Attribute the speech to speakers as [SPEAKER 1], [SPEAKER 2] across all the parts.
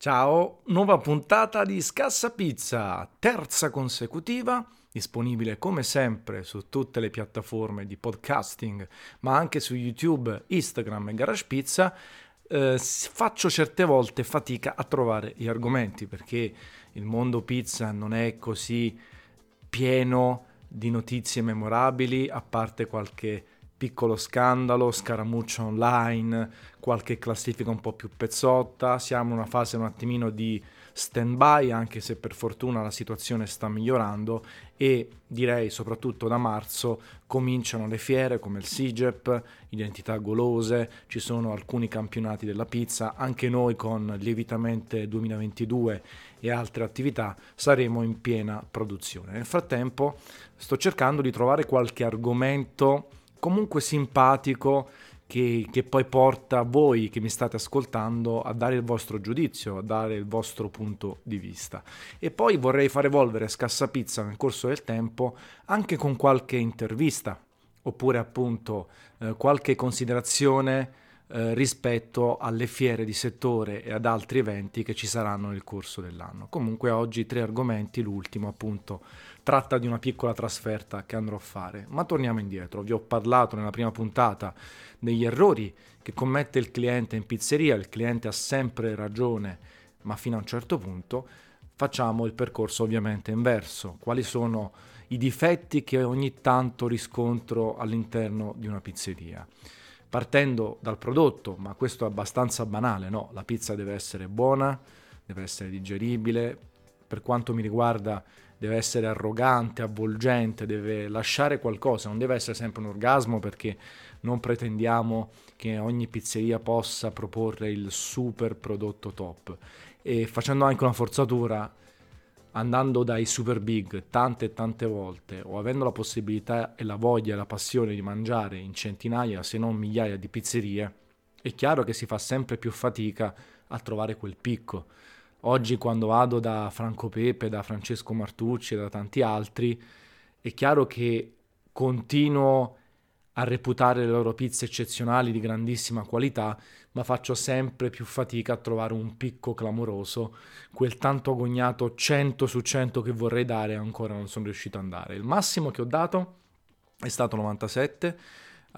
[SPEAKER 1] Ciao, nuova puntata di Scassa Pizza, terza consecutiva, disponibile come sempre su tutte le piattaforme di podcasting, ma anche su YouTube, Instagram e Garage Pizza. Eh, faccio certe volte fatica a trovare gli argomenti perché il mondo pizza non è così pieno di notizie memorabili, a parte qualche piccolo scandalo, scaramuccia online, qualche classifica un po' più pezzotta, siamo in una fase un attimino di stand by anche se per fortuna la situazione sta migliorando e direi soprattutto da marzo cominciano le fiere come il SIGEP, Identità Golose, ci sono alcuni campionati della pizza, anche noi con Lievitamente 2022 e altre attività saremo in piena produzione. Nel frattempo sto cercando di trovare qualche argomento comunque simpatico che, che, poi porta voi che mi state ascoltando a dare il vostro giudizio, a dare il vostro punto di vista. E poi vorrei far evolvere Scassa Pizza nel corso del tempo anche con qualche intervista, oppure appunto eh, qualche considerazione eh, rispetto alle fiere di settore e ad altri eventi che ci saranno nel corso dell'anno. Comunque oggi tre argomenti, l'ultimo appunto tratta di una piccola trasferta che andrò a fare, ma torniamo indietro. Vi ho parlato nella prima puntata degli errori che commette il cliente in pizzeria, il cliente ha sempre ragione, ma fino a un certo punto facciamo il percorso ovviamente inverso. Quali sono i difetti che ogni tanto riscontro all'interno di una pizzeria? partendo dal prodotto, ma questo è abbastanza banale, no? La pizza deve essere buona, deve essere digeribile, per quanto mi riguarda deve essere arrogante, avvolgente, deve lasciare qualcosa, non deve essere sempre un orgasmo perché non pretendiamo che ogni pizzeria possa proporre il super prodotto top. E facendo anche una forzatura, andando dai super big tante e tante volte o avendo la possibilità e la voglia e la passione di mangiare in centinaia se non migliaia di pizzerie, è chiaro che si fa sempre più fatica a trovare quel picco. Oggi quando vado da Franco Pepe, da Francesco Martucci e da tanti altri, è chiaro che continuo a reputare le loro pizze eccezionali di grandissima qualità, ma faccio sempre più fatica a trovare un picco clamoroso, quel tanto agognato 100 su 100 che vorrei dare ancora non sono riuscito ad andare. Il massimo che ho dato è stato 97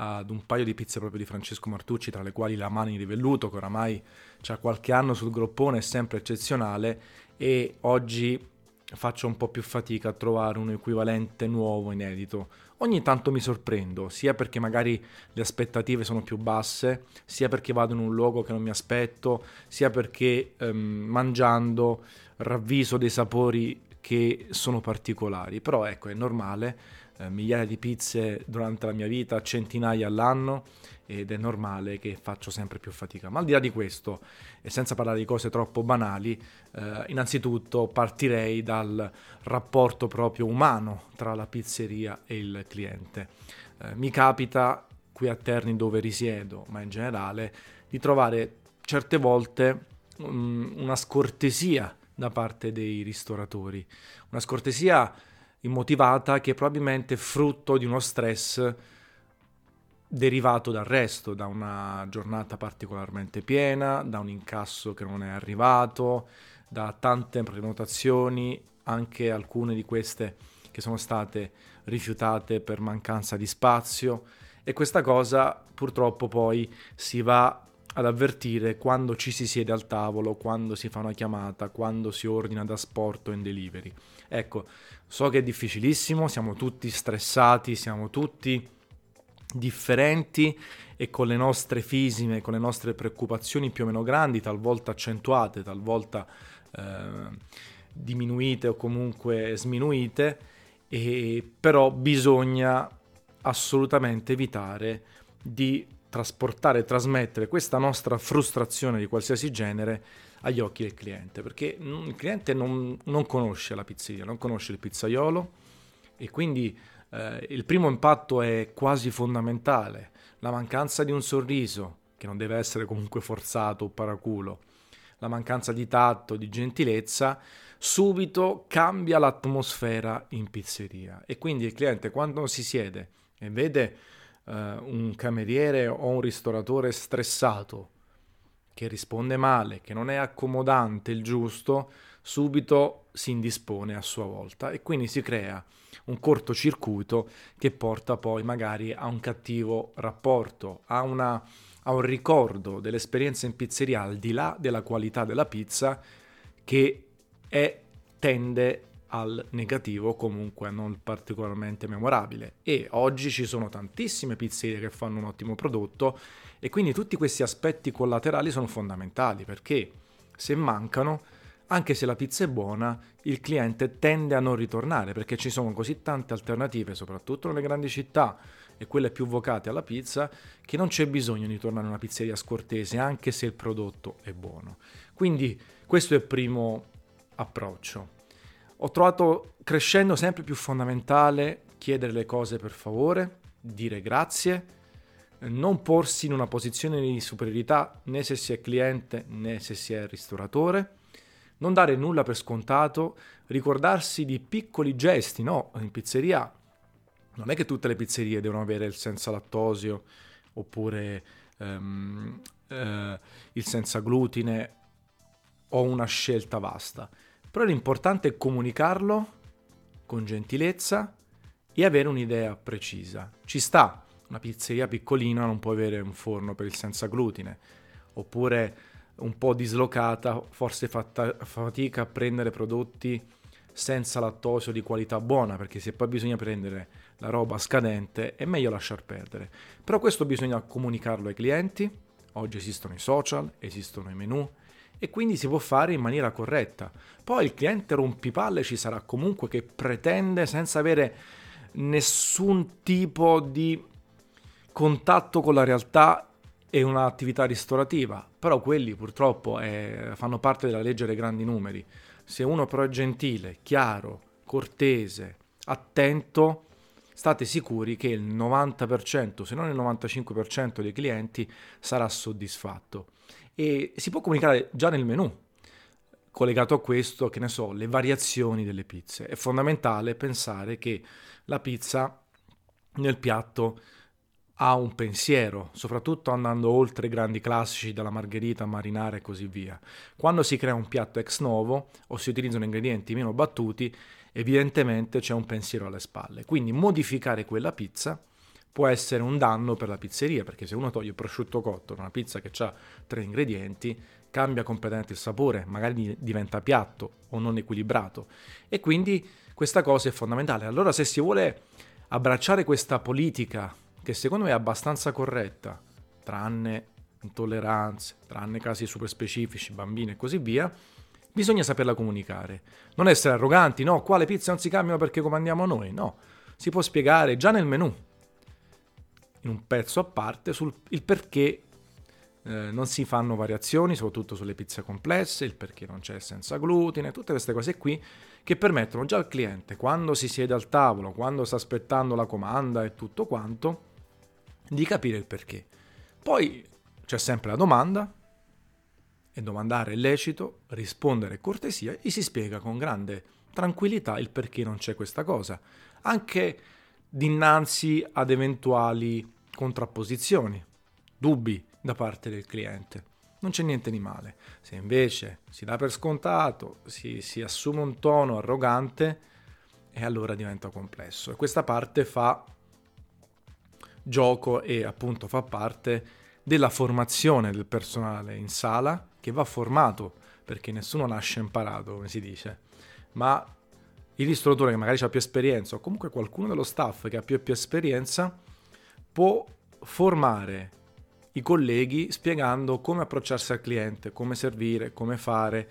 [SPEAKER 1] ad un paio di pizze proprio di Francesco Martucci, tra le quali la Mani di Velluto, che oramai ha qualche anno sul groppone, è sempre eccezionale, e oggi faccio un po' più fatica a trovare un equivalente nuovo, inedito. Ogni tanto mi sorprendo, sia perché magari le aspettative sono più basse, sia perché vado in un luogo che non mi aspetto, sia perché ehm, mangiando ravviso dei sapori che sono particolari. Però ecco, è normale, migliaia di pizze durante la mia vita, centinaia all'anno ed è normale che faccio sempre più fatica. Ma al di là di questo, e senza parlare di cose troppo banali, eh, innanzitutto partirei dal rapporto proprio umano tra la pizzeria e il cliente. Eh, mi capita qui a Terni dove risiedo, ma in generale, di trovare certe volte um, una scortesia da parte dei ristoratori, una scortesia immotivata che è probabilmente frutto di uno stress derivato dal resto, da una giornata particolarmente piena, da un incasso che non è arrivato, da tante prenotazioni, anche alcune di queste che sono state rifiutate per mancanza di spazio. E questa cosa purtroppo poi si va ad avvertire quando ci si siede al tavolo, quando si fa una chiamata, quando si ordina da sport o in delivery. Ecco, so che è difficilissimo, siamo tutti stressati, siamo tutti differenti e con le nostre fisime, con le nostre preoccupazioni più o meno grandi, talvolta accentuate, talvolta eh, diminuite o comunque sminuite, e però bisogna assolutamente evitare di trasportare e trasmettere questa nostra frustrazione di qualsiasi genere agli occhi del cliente, perché il cliente non, non conosce la pizzeria, non conosce il pizzaiolo e quindi eh, il primo impatto è quasi fondamentale, la mancanza di un sorriso, che non deve essere comunque forzato o paraculo, la mancanza di tatto, di gentilezza, subito cambia l'atmosfera in pizzeria. E quindi il cliente quando si siede e vede uh, un cameriere o un ristoratore stressato, che risponde male, che non è accomodante il giusto, subito si indispone a sua volta e quindi si crea un cortocircuito che porta poi magari a un cattivo rapporto, a, una, a un ricordo dell'esperienza in pizzeria al di là della qualità della pizza che è, tende al negativo comunque non particolarmente memorabile e oggi ci sono tantissime pizzerie che fanno un ottimo prodotto e quindi tutti questi aspetti collaterali sono fondamentali perché se mancano anche se la pizza è buona, il cliente tende a non ritornare perché ci sono così tante alternative, soprattutto nelle grandi città e quelle più vocate alla pizza, che non c'è bisogno di tornare in una pizzeria scortese anche se il prodotto è buono. Quindi questo è il primo approccio. Ho trovato crescendo sempre più fondamentale chiedere le cose per favore, dire grazie, non porsi in una posizione di superiorità né se si è cliente né se si è ristoratore non dare nulla per scontato, ricordarsi di piccoli gesti, no? In pizzeria non è che tutte le pizzerie devono avere il senza lattosio oppure um, uh, il senza glutine o una scelta vasta, però l'importante è comunicarlo con gentilezza e avere un'idea precisa. Ci sta, una pizzeria piccolina non può avere un forno per il senza glutine, oppure un po' dislocata, forse fatta, fatica a prendere prodotti senza lattosio di qualità buona, perché se poi bisogna prendere la roba scadente è meglio lasciar perdere. Però questo bisogna comunicarlo ai clienti, oggi esistono i social, esistono i menu e quindi si può fare in maniera corretta. Poi il cliente rompipalle ci sarà comunque che pretende senza avere nessun tipo di contatto con la realtà e un'attività ristorativa, però quelli purtroppo è, fanno parte della legge dei grandi numeri. Se uno però è gentile, chiaro, cortese, attento, state sicuri che il 90%, se non il 95% dei clienti sarà soddisfatto. E si può comunicare già nel menu, collegato a questo, che ne so, le variazioni delle pizze. È fondamentale pensare che la pizza nel piatto ha un pensiero, soprattutto andando oltre i grandi classici dalla margherita, marinara e così via. Quando si crea un piatto ex novo o si utilizzano ingredienti meno battuti, evidentemente c'è un pensiero alle spalle. Quindi modificare quella pizza può essere un danno per la pizzeria, perché se uno toglie il prosciutto cotto da una pizza che ha tre ingredienti, cambia completamente il sapore, magari diventa piatto o non equilibrato. E quindi questa cosa è fondamentale. Allora se si vuole abbracciare questa politica che secondo me è abbastanza corretta, tranne intolleranze, tranne casi super specifici, bambini e così via, bisogna saperla comunicare. Non essere arroganti, no, qua le pizze non si cambiano perché comandiamo noi, no. Si può spiegare già nel menu, in un pezzo a parte, sul perché eh, non si fanno variazioni, soprattutto sulle pizze complesse, il perché non c'è senza glutine, tutte queste cose qui che permettono già al cliente, quando si siede al tavolo, quando sta aspettando la comanda e tutto quanto, di capire il perché. Poi c'è sempre la domanda, e domandare è lecito, rispondere è cortesia e si spiega con grande tranquillità il perché non c'è questa cosa, anche dinanzi ad eventuali contrapposizioni, dubbi da parte del cliente. Non c'è niente di male. Se invece si dà per scontato, si, si assume un tono arrogante, e allora diventa complesso. E questa parte fa gioco e appunto fa parte della formazione del personale in sala che va formato perché nessuno nasce imparato, come si dice, ma il ristoratore che magari ha più esperienza o comunque qualcuno dello staff che ha più, più esperienza può formare i colleghi spiegando come approcciarsi al cliente, come servire, come fare,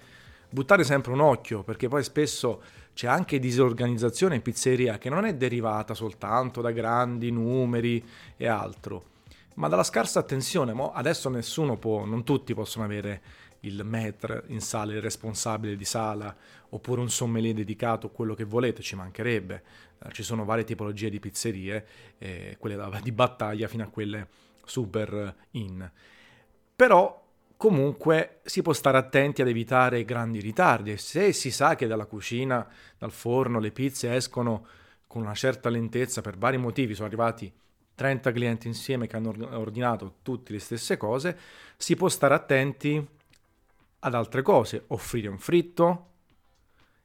[SPEAKER 1] buttare sempre un occhio perché poi spesso c'è anche disorganizzazione in pizzeria che non è derivata soltanto da grandi numeri e altro, ma dalla scarsa attenzione. Mo adesso nessuno può, non tutti possono avere il maître in sala, il responsabile di sala, oppure un sommelier dedicato, quello che volete, ci mancherebbe. Eh, ci sono varie tipologie di pizzerie, eh, quelle di battaglia fino a quelle super in. Però comunque si può stare attenti ad evitare grandi ritardi e se si sa che dalla cucina, dal forno, le pizze escono con una certa lentezza per vari motivi, sono arrivati 30 clienti insieme che hanno ordinato tutte le stesse cose, si può stare attenti ad altre cose, offrire un fritto,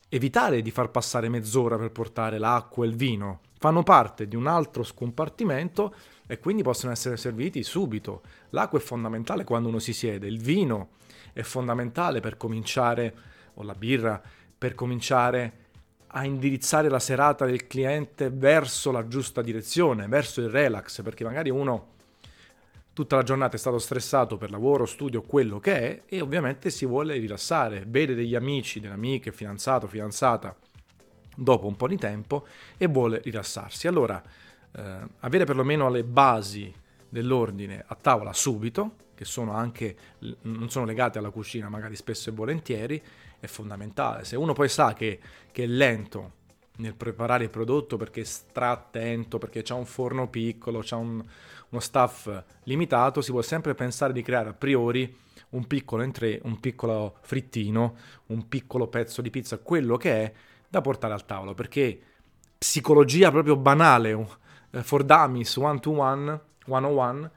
[SPEAKER 1] evitare di far passare mezz'ora per portare l'acqua e il vino, fanno parte di un altro scompartimento e quindi possono essere serviti subito. L'acqua è fondamentale quando uno si siede, il vino è fondamentale per cominciare, o la birra, per cominciare a indirizzare la serata del cliente verso la giusta direzione, verso il relax, perché magari uno tutta la giornata è stato stressato per lavoro, studio, quello che è, e ovviamente si vuole rilassare, vede degli amici, delle amiche, fidanzato, fidanzata, dopo un po' di tempo e vuole rilassarsi. Allora, eh, avere perlomeno le basi dell'ordine a tavola subito, che sono anche, non sono legate alla cucina magari spesso e volentieri, è fondamentale. Se uno poi sa che, che è lento nel preparare il prodotto perché sta attento, perché c'è un forno piccolo, c'è un, uno staff limitato, si può sempre pensare di creare a priori un piccolo entrée, un piccolo frittino, un piccolo pezzo di pizza, quello che è, da portare al tavolo, perché psicologia proprio banale, eh, for dummies, one to one, one on one,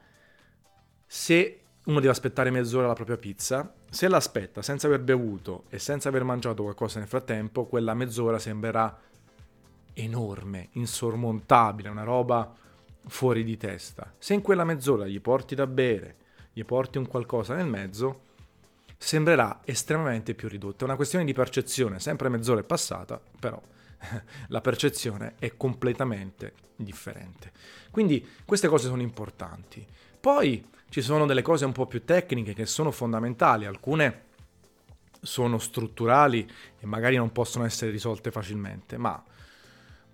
[SPEAKER 1] se uno deve aspettare mezz'ora la propria pizza, se l'aspetta senza aver bevuto e senza aver mangiato qualcosa nel frattempo, quella mezz'ora sembrerà enorme, insormontabile, una roba fuori di testa. Se in quella mezz'ora gli porti da bere, gli porti un qualcosa nel mezzo, sembrerà estremamente più ridotto. È una questione di percezione, sempre mezz'ora è passata, però la percezione è completamente differente. Quindi queste cose sono importanti. Poi ci sono delle cose un po' più tecniche che sono fondamentali, alcune sono strutturali e magari non possono essere risolte facilmente, ma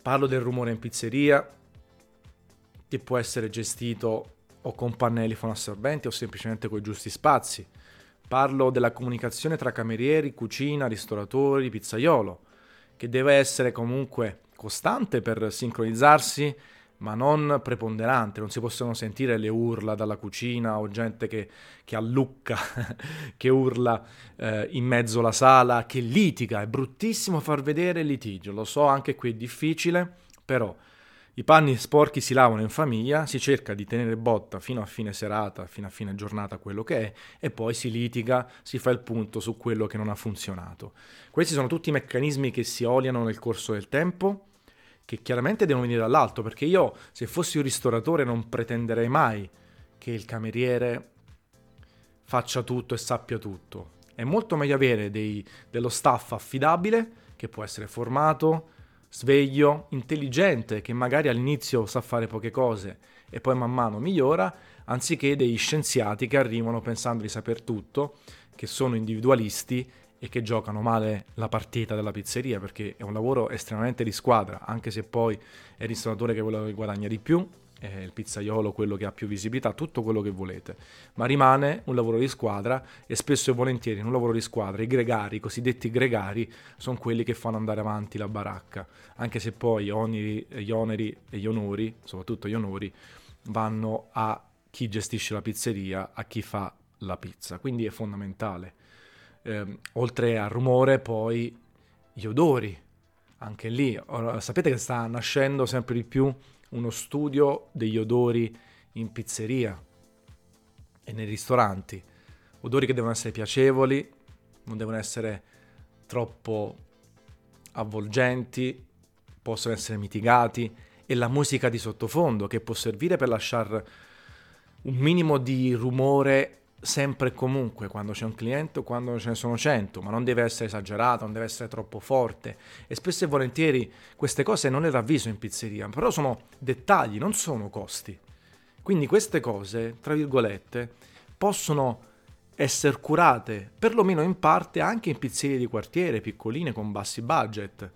[SPEAKER 1] parlo del rumore in pizzeria che può essere gestito o con pannelli fonoassorbenti o semplicemente con i giusti spazi. Parlo della comunicazione tra camerieri, cucina, ristoratori, pizzaiolo, che deve essere comunque costante per sincronizzarsi, ma non preponderante. Non si possono sentire le urla dalla cucina o gente che, che allucca, che urla eh, in mezzo alla sala, che litiga. È bruttissimo far vedere il litigio, lo so, anche qui è difficile, però i panni sporchi si lavano in famiglia, si cerca di tenere botta fino a fine serata, fino a fine giornata quello che è, e poi si litiga, si fa il punto su quello che non ha funzionato. Questi sono tutti meccanismi che si oliano nel corso del tempo, che chiaramente devono venire dall'alto, perché io se fossi un ristoratore non pretenderei mai che il cameriere faccia tutto e sappia tutto. È molto meglio avere dei, dello staff affidabile, che può essere formato, sveglio, intelligente, che magari all'inizio sa fare poche cose e poi man mano migliora, anziché degli scienziati che arrivano pensando di saper tutto, che sono individualisti e che giocano male la partita della pizzeria, perché è un lavoro estremamente di squadra, anche se poi è il ristoratore che vuole guadagna di più, è il pizzaiolo quello che ha più visibilità, tutto quello che volete, ma rimane un lavoro di squadra e spesso e volentieri in un lavoro di squadra i gregari, i cosiddetti gregari, sono quelli che fanno andare avanti la baracca, anche se poi oneri, gli oneri e gli onori, soprattutto gli onori, vanno a chi gestisce la pizzeria, a chi fa la pizza, quindi è fondamentale. Eh, oltre al rumore, poi gli odori, anche lì, sapete che sta nascendo sempre di più uno studio degli odori in pizzeria e nei ristoranti. Odori che devono essere piacevoli, non devono essere troppo avvolgenti, possono essere mitigati e la musica di sottofondo che può servire per lasciare un minimo di rumore sempre e comunque quando c'è un cliente o quando ce ne sono cento, ma non deve essere esagerato, non deve essere troppo forte. E spesso e volentieri queste cose non le ravviso in pizzeria, però sono dettagli, non sono costi. Quindi queste cose, tra virgolette, possono essere curate, perlomeno in parte, anche in pizzerie di quartiere, piccoline, con bassi budget.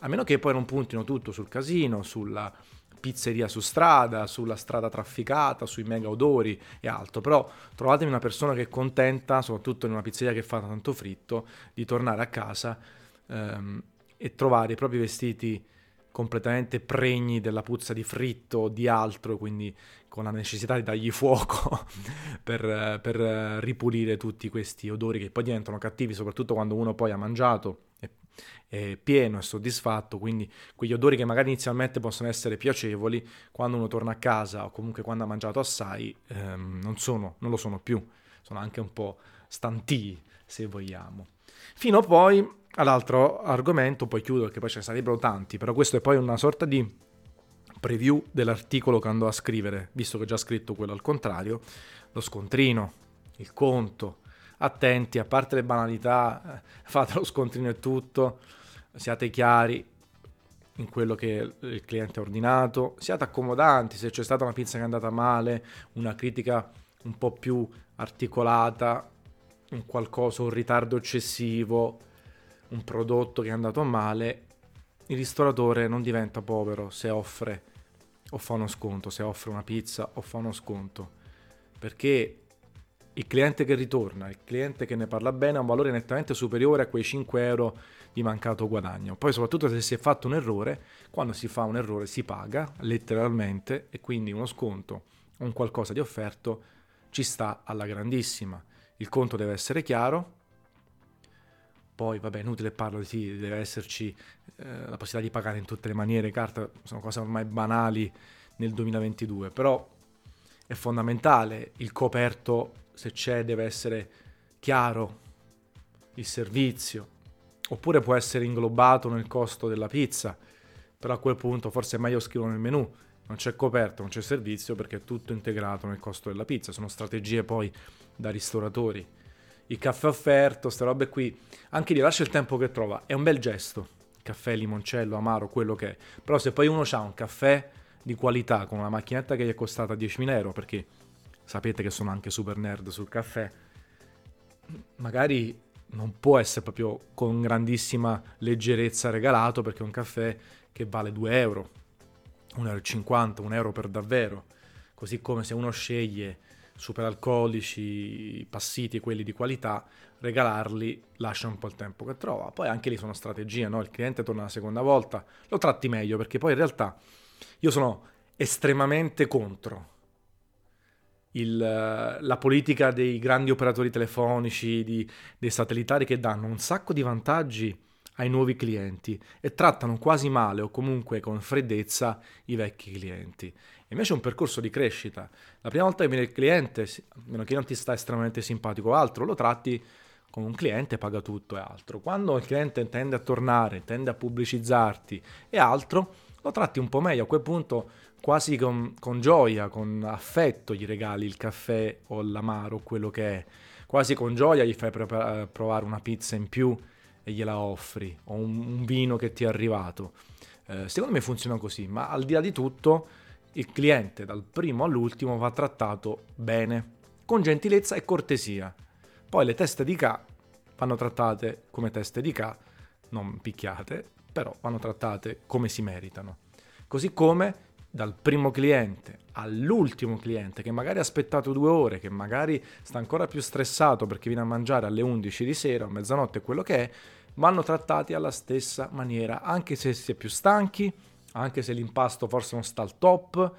[SPEAKER 1] A meno che poi non puntino tutto sul casino, sulla pizzeria su strada, sulla strada trafficata, sui mega odori e altro, però trovatemi una persona che è contenta, soprattutto in una pizzeria che fa tanto fritto, di tornare a casa ehm, e trovare i propri vestiti completamente pregni della puzza di fritto o di altro, quindi con la necessità di dargli fuoco per, per, ripulire tutti questi odori che poi diventano cattivi, soprattutto quando uno poi ha mangiato e è pieno e soddisfatto, quindi quegli odori che magari inizialmente possono essere piacevoli, quando uno torna a casa o comunque quando ha mangiato assai, ehm, non, sono, non lo sono più, sono anche un po' stantii, se vogliamo. Fino poi all'altro argomento, poi chiudo perché poi ce ne sarebbero tanti, però questo è poi una sorta di preview dell'articolo che andò a scrivere, visto che ho già scritto quello al contrario, lo scontrino, il conto, attenti, a parte le banalità, eh, fate lo scontrino e tutto, siate chiari in quello che il cliente ha ordinato, siate accomodanti, se c'è stata una pizza che è andata male, una critica un po' più articolata, un qualcosa, un ritardo eccessivo, un prodotto che è andato male, il ristoratore non diventa povero se offre o fa uno sconto, se offre una pizza o fa uno sconto, perché il cliente che ritorna, il cliente che ne parla bene ha un valore nettamente superiore a quei 5 euro di mancato guadagno. Poi soprattutto se si è fatto un errore, quando si fa un errore si paga letteralmente e quindi uno sconto un qualcosa di offerto ci sta alla grandissima. Il conto deve essere chiaro, poi, vabbè, inutile parlo, sì, deve esserci eh, la possibilità di pagare in tutte le maniere, carta, sono cose ormai banali nel 2022, però è fondamentale il coperto, se c'è, deve essere chiaro il servizio, oppure può essere inglobato nel costo della pizza, però a quel punto forse è meglio scriverlo nel menu, non c'è coperto, non c'è servizio perché è tutto integrato nel costo della pizza, sono strategie poi da ristoratori. Il caffè offerto, queste robe qui, anche lì lascia il tempo che trova, è un bel gesto, caffè, limoncello, amaro, quello che è, però se poi uno ha un caffè di qualità con una macchinetta che gli è costata 10.000 euro, perché sapete che sono anche super nerd sul caffè, magari non può essere proprio con grandissima leggerezza regalato perché è un caffè che vale 2 euro, 1,50 euro, 1 euro per davvero, così come se uno sceglie superalcolici, passiti e quelli di qualità, regalarli lascia un po' il tempo che trova. Poi anche lì sono strategie, no? Il cliente torna la seconda volta, lo tratti meglio perché poi in realtà io sono estremamente contro il, la politica dei grandi operatori telefonici, di, dei satellitari che danno un sacco di vantaggi ai nuovi clienti e trattano quasi male o comunque con freddezza i vecchi clienti. Invece è un percorso di crescita. La prima volta che viene il cliente, meno che non ti sta estremamente simpatico o altro, lo tratti come un cliente, paga tutto e altro. Quando il cliente tende a tornare, tende a pubblicizzarti e altro, lo tratti un po' meglio. A quel punto quasi con, con gioia, con affetto gli regali il caffè o l'amaro, quello che è. Quasi con gioia gli fai provare una pizza in più e gliela offri, o un, un vino che ti è arrivato. Eh, secondo me funziona così, ma al di là di tutto il cliente dal primo all'ultimo va trattato bene, con gentilezza e cortesia. Poi le teste di K vanno trattate come teste di K, non picchiate, però vanno trattate come si meritano. Così come dal primo cliente all'ultimo cliente che magari ha aspettato due ore, che magari sta ancora più stressato perché viene a mangiare alle 11 di sera o mezzanotte, quello che è, vanno trattati alla stessa maniera, anche se si è più stanchi, anche se l'impasto forse non sta al top,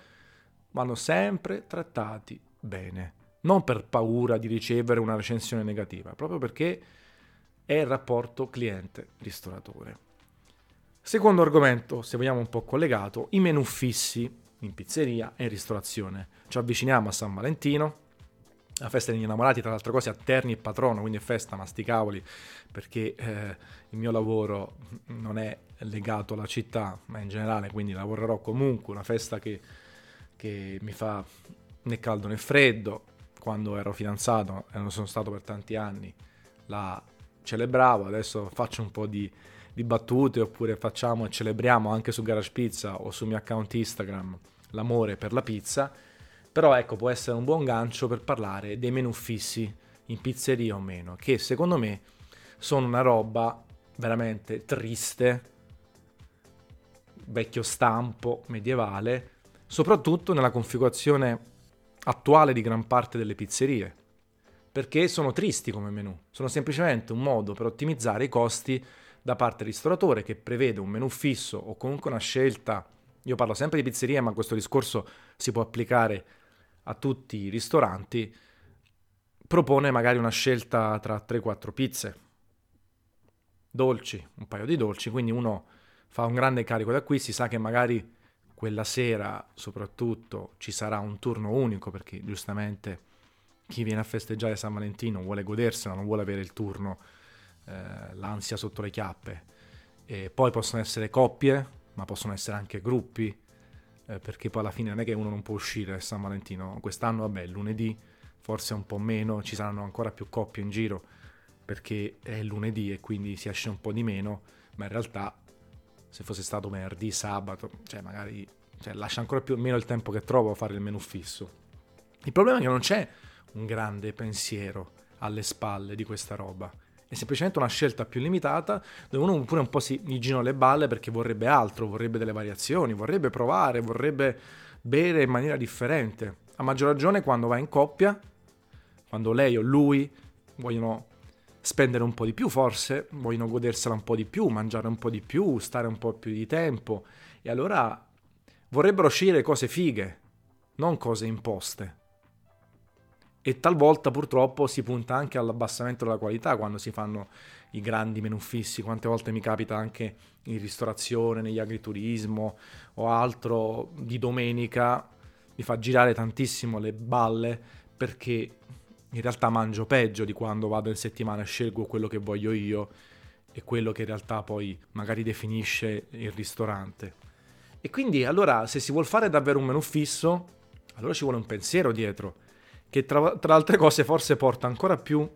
[SPEAKER 1] vanno sempre trattati bene. Non per paura di ricevere una recensione negativa, proprio perché è il rapporto cliente-ristoratore. Secondo argomento, se vogliamo un po' collegato, i menu fissi in pizzeria e in ristorazione. Ci avviciniamo a San Valentino, la festa degli innamorati, tra le altre cose, a Terni e Patrono, quindi è festa, ma sti cavoli, perché eh, il mio lavoro non è legato alla città, ma in generale, quindi lavorerò comunque, una festa che, che mi fa né caldo né freddo, quando ero fidanzato e non sono stato per tanti anni, la celebravo, adesso faccio un po' di, di battute, oppure facciamo e celebriamo anche su Garage Pizza o sul mio account Instagram l'amore per la pizza, però ecco, può essere un buon gancio per parlare dei menu fissi in pizzeria o meno, che secondo me sono una roba veramente triste, vecchio stampo, medievale, soprattutto nella configurazione attuale di gran parte delle pizzerie, perché sono tristi come menu, sono semplicemente un modo per ottimizzare i costi da parte del ristoratore che prevede un menu fisso o comunque una scelta, io parlo sempre di pizzeria, ma questo discorso si può applicare a tutti i ristoranti, propone magari una scelta tra 3-4 pizze. dolci, un paio di dolci, quindi uno fa un grande carico d'acquisti, sa che magari quella sera soprattutto ci sarà un turno unico perché giustamente chi viene a festeggiare San Valentino vuole godersela, non vuole avere il turno, eh, l'ansia sotto le chiappe. E poi possono essere coppie, ma possono essere anche gruppi, eh, perché poi alla fine non è che uno non può uscire a San Valentino. Quest'anno, vabbè, lunedì forse un po' meno, ci saranno ancora più coppie in giro, perché è lunedì e quindi si esce un po' di meno, ma in realtà se fosse stato venerdì, sabato, cioè magari cioè, lascia ancora più meno il tempo che trovo a fare il menù fisso. Il problema è che non c'è un grande pensiero alle spalle di questa roba. È semplicemente una scelta più limitata dove uno pure un po' si gira le balle perché vorrebbe altro, vorrebbe delle variazioni, vorrebbe provare, vorrebbe bere in maniera differente. A maggior ragione quando va in coppia, quando lei o lui vogliono spendere un po' di più forse, vogliono godersela un po' di più, mangiare un po' di più, stare un po' più di tempo e allora vorrebbero scegliere cose fighe, non cose imposte e talvolta purtroppo si punta anche all'abbassamento della qualità quando si fanno i grandi menù fissi. Quante volte mi capita anche in ristorazione, negli agriturismo o altro di domenica mi fa girare tantissimo le balle perché in realtà mangio peggio di quando vado in settimana e scelgo quello che voglio io e quello che in realtà poi magari definisce il ristorante. E quindi allora se si vuole fare davvero un menù fisso, allora ci vuole un pensiero dietro che tra, tra altre cose forse porta ancora più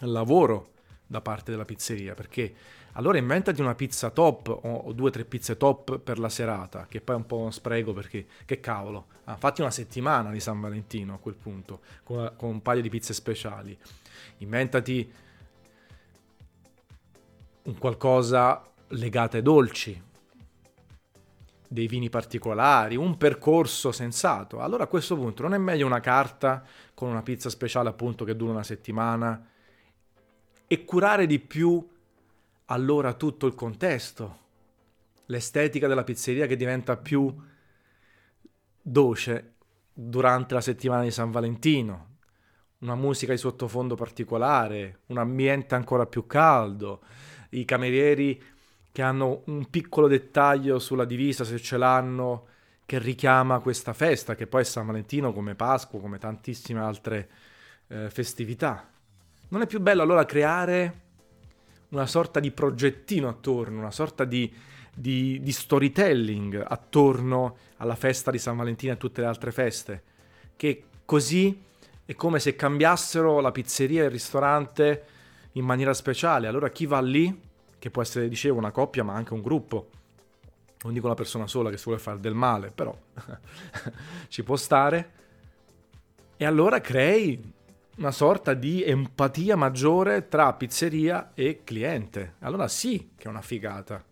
[SPEAKER 1] lavoro da parte della pizzeria, perché allora inventati una pizza top o, due o tre pizze top per la serata, che poi è un po' uno spreco perché che cavolo, ah, fatti una settimana di San Valentino a quel punto, con, con un paio di pizze speciali. Inventati un qualcosa legato ai dolci, dei vini particolari, un percorso sensato. Allora a questo punto non è meglio una carta con una pizza speciale appunto che dura una settimana e curare di più allora tutto il contesto, l'estetica della pizzeria che diventa più dolce durante la settimana di San Valentino, una musica di sottofondo particolare, un ambiente ancora più caldo, i camerieri che hanno un piccolo dettaglio sulla divisa, se ce l'hanno, che richiama questa festa, che poi è San Valentino come Pasqua, come tantissime altre eh, festività. Non è più bello allora creare una sorta di progettino attorno, una sorta di, di, di storytelling attorno alla festa di San Valentino e a tutte le altre feste, che così è come se cambiassero la pizzeria e il ristorante in maniera speciale. Allora chi va lì che può essere, dicevo, una coppia ma anche un gruppo. Non dico una persona sola che si vuole fare del male, però ci può stare. E allora crei una sorta di empatia maggiore tra pizzeria e cliente. Allora sì che è una figata.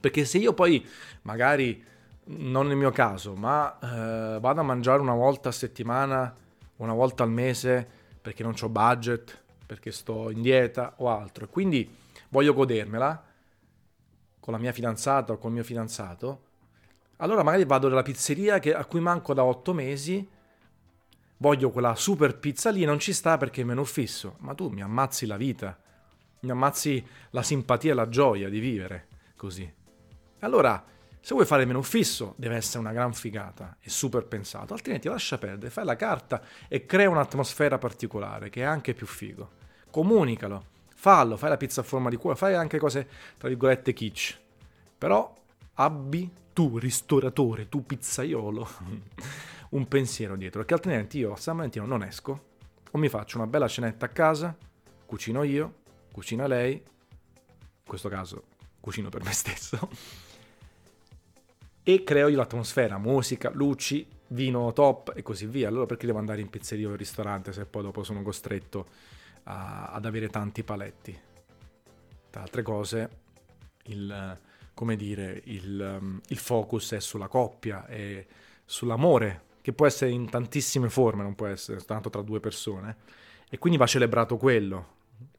[SPEAKER 1] Perché se io poi, magari, non nel mio caso, ma eh, vado a mangiare una volta a settimana, una volta al mese, perché non ho budget, perché sto in dieta o altro, quindi voglio godermela con la mia fidanzata o col mio fidanzato, allora magari vado nella pizzeria che, a cui manco da otto mesi, voglio quella super pizza lì non ci sta perché è meno fisso. Ma tu mi ammazzi la vita, mi ammazzi la simpatia e la gioia di vivere così. Allora, se vuoi fare meno fisso, deve essere una gran figata e super pensato, altrimenti lascia perdere, fai la carta e crea un'atmosfera particolare che è anche più figo. Comunicalo fallo, fai la pizza a forma di cuore, fai anche cose tra virgolette kitsch. Però abbi tu, ristoratore, tu pizzaiolo, un pensiero dietro, perché altrimenti io a San Valentino non esco, o mi faccio una bella cenetta a casa, cucino io, cucina lei, in questo caso cucino per me stesso, e creo io l'atmosfera, musica, luci, vino top e così via. Allora perché devo andare in pizzeria o in ristorante se poi dopo sono costretto a, ad avere tanti paletti. Tra altre cose, il, come dire, il, um, il focus è sulla coppia e sull'amore, che può essere in tantissime forme, non può essere soltanto tra due persone, e quindi va celebrato quello,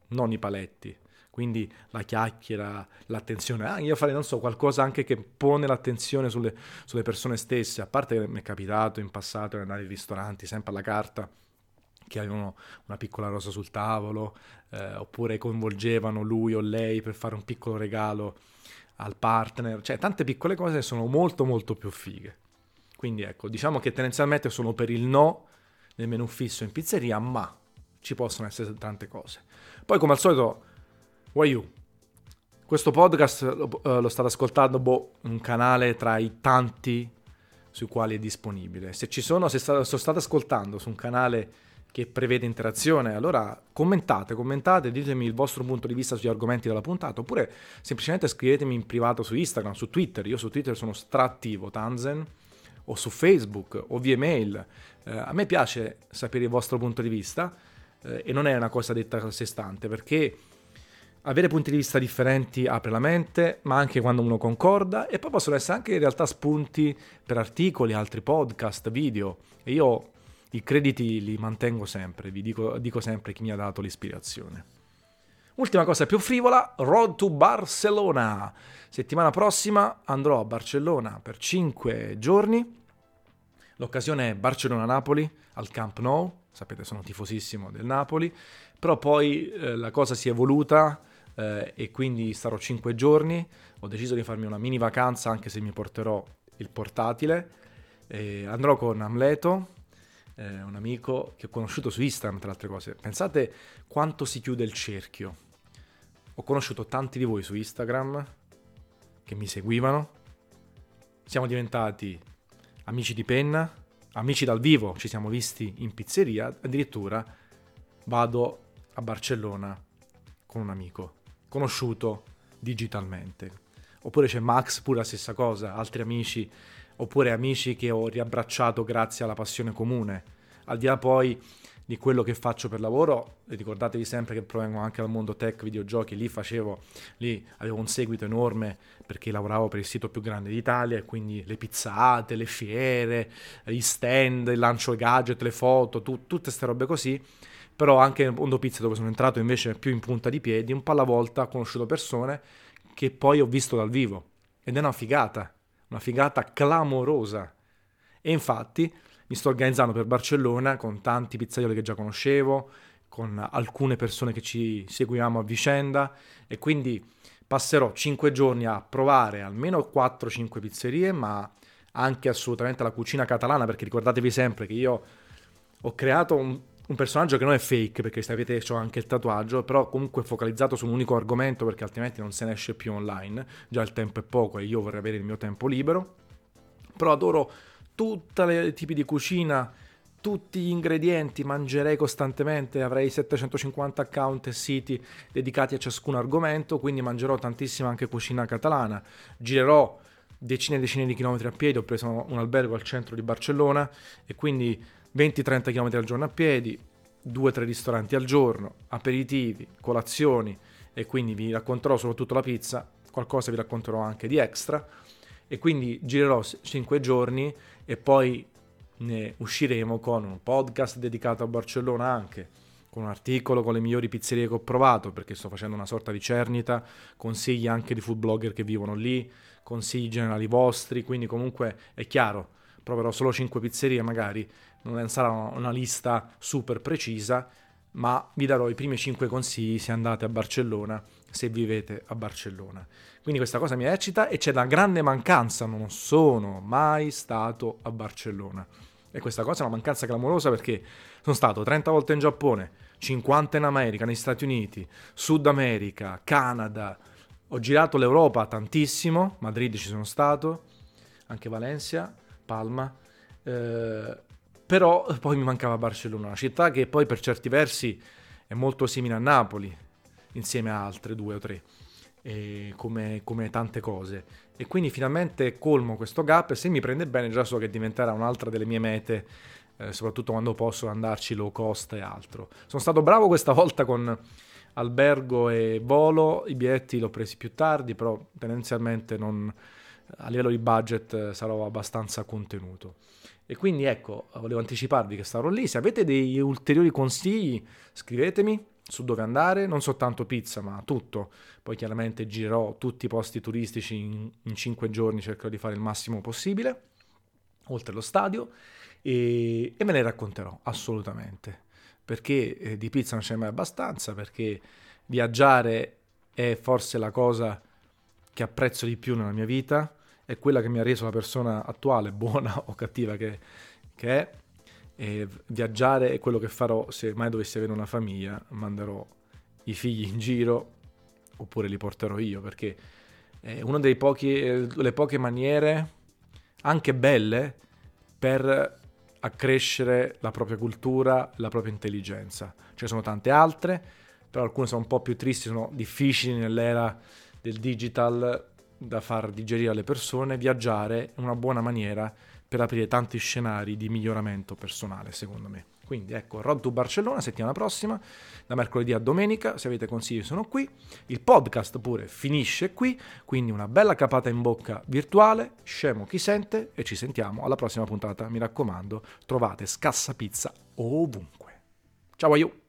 [SPEAKER 1] non i paletti. Quindi la chiacchiera, l'attenzione, ah, io farei, non so, qualcosa anche che pone l'attenzione sulle, sulle persone stesse, a parte che mi è capitato in passato di andare in ristoranti, sempre alla carta, che avevano una piccola rosa sul tavolo, eh, oppure coinvolgevano lui o lei per fare un piccolo regalo al partner, cioè tante piccole cose sono molto molto più fighe. Quindi ecco, diciamo che tendenzialmente sono per il no nel menù fisso in pizzeria, ma ci possono essere tante cose. Poi come al solito, why you? Questo podcast lo, uh, lo state ascoltando, boh, un canale tra i tanti sui quali è disponibile. Se ci sono, se sta, se state ascoltando su un canale che prevede interazione, allora commentate, commentate, ditemi il vostro punto di vista sugli argomenti della puntata, oppure semplicemente scrivetemi in privato su Instagram, su Twitter, io su Twitter sono strattivo, Tanzen, o su Facebook, o via mail. Eh, a me piace sapere il vostro punto di vista eh, e non è una cosa detta a sé stante, perché avere punti di vista differenti apre la mente, ma anche quando uno concorda, e poi possono essere anche in realtà spunti per articoli, altri podcast, video, e io i crediti li mantengo sempre, vi dico, dico sempre chi mi ha dato l'ispirazione. Ultima cosa più frivola, Road to Barcellona. Settimana prossima andrò a Barcellona per 5 giorni. L'occasione è Barcellona-Napoli al Camp Nou, sapete sono tifosissimo del Napoli, però poi eh, la cosa si è evoluta eh, e quindi starò 5 giorni. Ho deciso di farmi una mini vacanza anche se mi porterò il portatile. Eh, andrò con Amleto, eh, un amico che ho conosciuto su Instagram, tra le altre cose. Pensate quanto si chiude il cerchio. Ho conosciuto tanti di voi su Instagram che mi seguivano. Siamo diventati amici di penna, amici dal vivo, ci siamo visti in pizzeria, addirittura vado a Barcellona con un amico, conosciuto digitalmente. Oppure c'è Max, pure la stessa cosa, altri amici oppure amici che ho riabbracciato grazie alla passione comune. Al di là poi di quello che faccio per lavoro, ricordatevi sempre che provengo anche dal mondo tech, videogiochi, lì facevo, lì avevo un seguito enorme perché lavoravo per il sito più grande d'Italia quindi le pizzate, le fiere, gli stand, il lancio gadget, le foto, tu, tutte queste robe così, però anche nel mondo pizza dove sono entrato invece più in punta di piedi, un po' alla volta ho conosciuto persone che poi ho visto dal vivo ed è una figata, una figata clamorosa. E infatti mi sto organizzando per Barcellona con tanti pizzaioli che già conoscevo, con alcune persone che ci seguiamo a vicenda e quindi passerò 5 giorni a provare almeno 4-5 pizzerie, ma anche assolutamente la cucina catalana, perché ricordatevi sempre che io ho creato un, un personaggio che non è fake, perché sapete ho anche il tatuaggio, però comunque focalizzato su un unico argomento, perché altrimenti non se ne esce più online, già il tempo è poco e io vorrei avere il mio tempo libero, però adoro tutti i tipi di cucina, tutti gli ingredienti, mangerei costantemente, avrei 750 account e siti dedicati a ciascun argomento, quindi mangerò tantissima anche cucina catalana, girerò decine e decine di chilometri a piedi, ho preso un albergo al centro di Barcellona e quindi 20-30 km al giorno a piedi, 2-3 ristoranti al giorno, aperitivi, colazioni e quindi vi racconterò soprattutto la pizza, qualcosa vi racconterò anche di extra. E quindi girerò 5 giorni e poi ne usciremo con un podcast dedicato a Barcellona anche, con un articolo con le migliori pizzerie che ho provato, perché sto facendo una sorta di cernita, consigli anche di food blogger che vivono lì, consigli generali vostri, quindi comunque è chiaro, proverò solo 5 pizzerie magari, non sarà una lista super precisa, ma vi darò i primi 5 consigli se andate a Barcellona, se vivete a Barcellona. Quindi questa cosa mi eccita e c'è una grande mancanza, non sono mai stato a Barcellona. E questa cosa è una mancanza clamorosa perché sono stato 30 volte in Giappone, 50 in America, negli Stati Uniti, Sud America, Canada. Ho girato l'Europa tantissimo, Madrid ci sono stato, anche Valencia, Palma. Eh, però poi mi mancava Barcellona, una città che poi per certi versi è molto simile a Napoli, insieme a altre due o tre come, come, tante cose. E quindi finalmente colmo questo gap e se mi prende bene già so che diventerà un'altra delle mie mete, eh, soprattutto quando posso andarci low cost e altro. Sono stato bravo questa volta con albergo e volo, i biglietti li ho presi più tardi, però tendenzialmente non, a livello di budget eh, sarò abbastanza contenuto. E quindi ecco, volevo anticiparvi che starò lì. Se avete degli ulteriori consigli, scrivetemi su dove andare, non soltanto pizza, ma tutto. Poi chiaramente girerò tutti i posti turistici in, in 5 giorni, cercherò di fare il massimo possibile, oltre allo stadio, e, e me ne racconterò assolutamente. perché eh, di pizza non ce n'è mai abbastanza, perché viaggiare è forse la cosa che apprezzo di più nella mia vita, è quella che mi ha reso la persona attuale, buona o cattiva che, che è. E viaggiare è quello che farò se mai dovessi avere una famiglia, manderò i figli in giro oppure li porterò io, perché è una delle poche, maniere, anche belle, per accrescere la propria cultura, la propria intelligenza. Ce ne sono tante altre, però alcune sono un po' più tristi, sono difficili nell'era del digital da far digerire alle persone. Viaggiare è una buona maniera per aprire tanti scenari di miglioramento personale, secondo me. Quindi ecco, Road to Barcellona settimana prossima, da mercoledì a domenica, se avete consigli sono qui. Il podcast pure finisce qui, quindi una bella capata in bocca virtuale, scemo chi sente e ci sentiamo alla prossima puntata. Mi raccomando, trovate scassa pizza ovunque. Ciao a you!